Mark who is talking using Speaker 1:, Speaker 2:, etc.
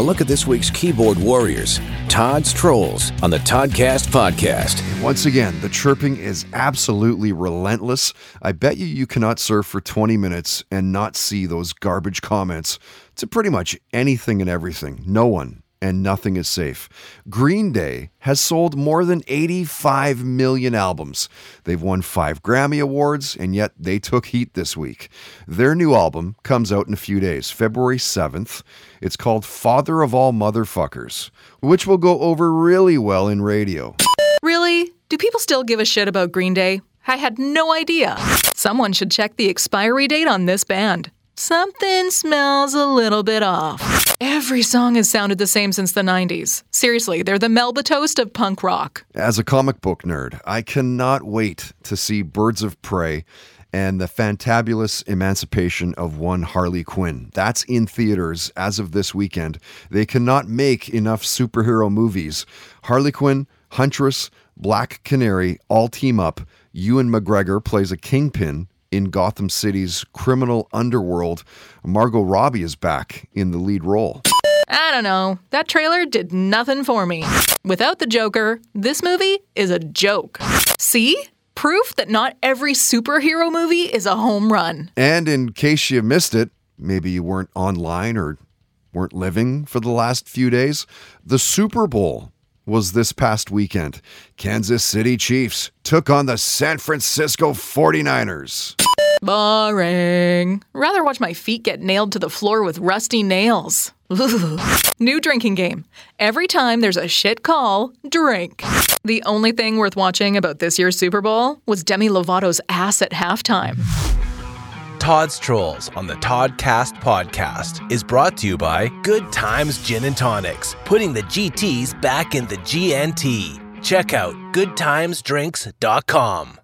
Speaker 1: A look at this week's keyboard warriors, Todd's Trolls, on the Toddcast podcast.
Speaker 2: Once again, the chirping is absolutely relentless. I bet you you cannot surf for 20 minutes and not see those garbage comments to pretty much anything and everything. No one and nothing is safe. Green Day has sold more than 85 million albums. They've won five Grammy Awards, and yet they took heat this week. Their new album comes out in a few days, February 7th. It's called Father of All Motherfuckers, which will go over really well in radio.
Speaker 3: Really? Do people still give a shit about Green Day? I had no idea. Someone should check the expiry date on this band. Something smells a little bit off. Every song has sounded the same since the 90s. Seriously, they're the Melba Toast of punk rock.
Speaker 2: As a comic book nerd, I cannot wait to see Birds of Prey and the fantabulous emancipation of one Harley Quinn. That's in theaters as of this weekend. They cannot make enough superhero movies. Harley Quinn, Huntress, Black Canary all team up. Ewan McGregor plays a kingpin in Gotham City's criminal underworld. Margot Robbie is back in the lead role.
Speaker 3: I don't know. That trailer did nothing for me. Without the Joker, this movie is a joke. See? Proof that not every superhero movie is a home run.
Speaker 2: And in case you missed it, maybe you weren't online or weren't living for the last few days, the Super Bowl was this past weekend. Kansas City Chiefs took on the San Francisco 49ers.
Speaker 3: Boring. Rather watch my feet get nailed to the floor with rusty nails. New drinking game. Every time there's a shit call, drink. The only thing worth watching about this year's Super Bowl was Demi Lovato's ass at halftime.
Speaker 4: Todd's Trolls on the Toddcast podcast is brought to you by Good Times Gin and Tonics, putting the GTs back in the GNT. Check out goodtimesdrinks.com.